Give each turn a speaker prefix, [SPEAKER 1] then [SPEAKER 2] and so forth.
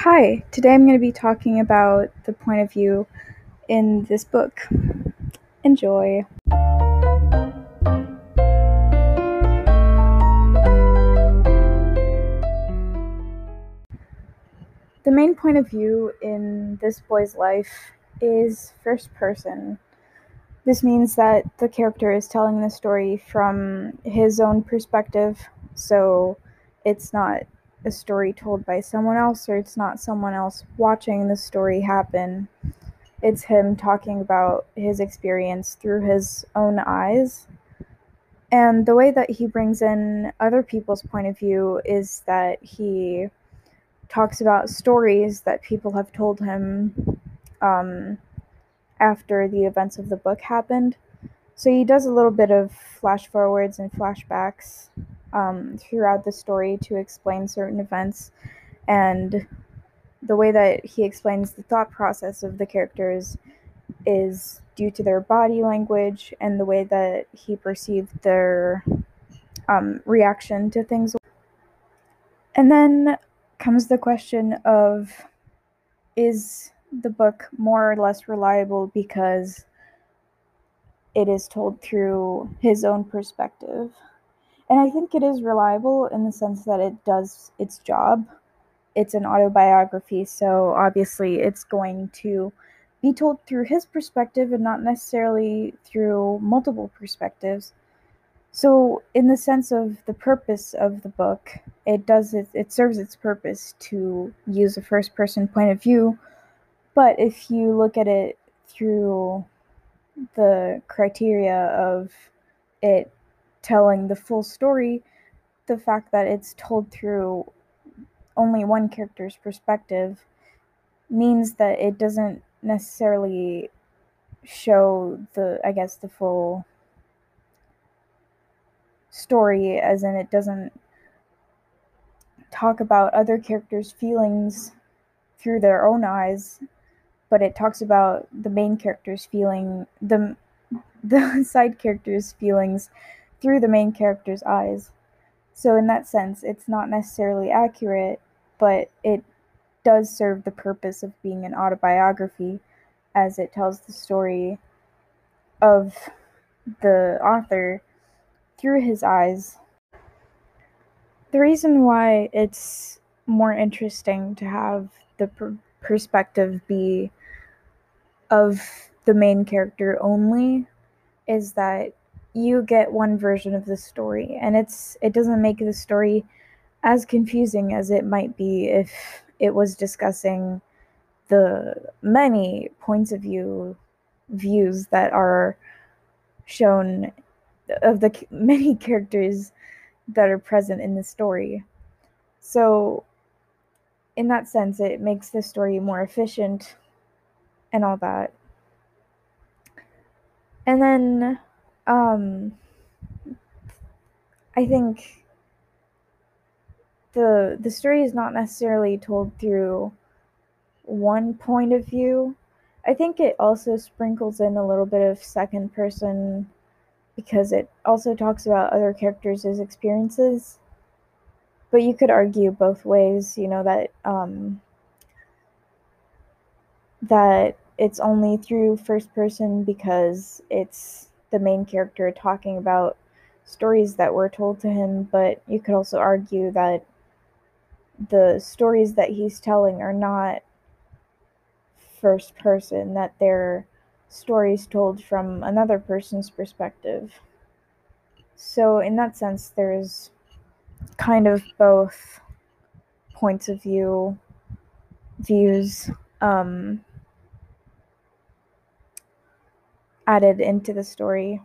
[SPEAKER 1] Hi, today I'm going to be talking about the point of view in this book. Enjoy. The main point of view in this boy's life is first person. This means that the character is telling the story from his own perspective, so it's not a story told by someone else or it's not someone else watching the story happen. It's him talking about his experience through his own eyes. And the way that he brings in other people's point of view is that he talks about stories that people have told him um, after the events of the book happened. So he does a little bit of flash forwards and flashbacks um, throughout the story to explain certain events. And the way that he explains the thought process of the characters is due to their body language and the way that he perceived their um, reaction to things. And then comes the question of is the book more or less reliable because it is told through his own perspective. And I think it is reliable in the sense that it does its job. It's an autobiography, so obviously it's going to be told through his perspective and not necessarily through multiple perspectives. So, in the sense of the purpose of the book, it does it, it serves its purpose to use a first person point of view. But if you look at it through the criteria of it telling the full story, the fact that it's told through only one character's perspective means that it doesn't necessarily show the, I guess, the full story, as in it doesn't talk about other characters' feelings through their own eyes, but it talks about the main character's feeling the the side character's feelings through the main character's eyes. So in that sense, it's not necessarily accurate, but it does serve the purpose of being an autobiography as it tells the story of the author through his eyes. The reason why it's more interesting to have the per- perspective be of the main character only is that you get one version of the story and it's it doesn't make the story as confusing as it might be if it was discussing the many points of view views that are shown of the many characters that are present in the story. So, in that sense, it makes the story more efficient and all that. And then, um, I think the the story is not necessarily told through one point of view. I think it also sprinkles in a little bit of second person because it also talks about other characters' experiences. But you could argue both ways, you know, that um, that it's only through first person because it's the main character talking about stories that were told to him, but you could also argue that the stories that he's telling are not first person, that they're stories told from another person's perspective. So, in that sense, there's kind of both points of view, views um, added into the story.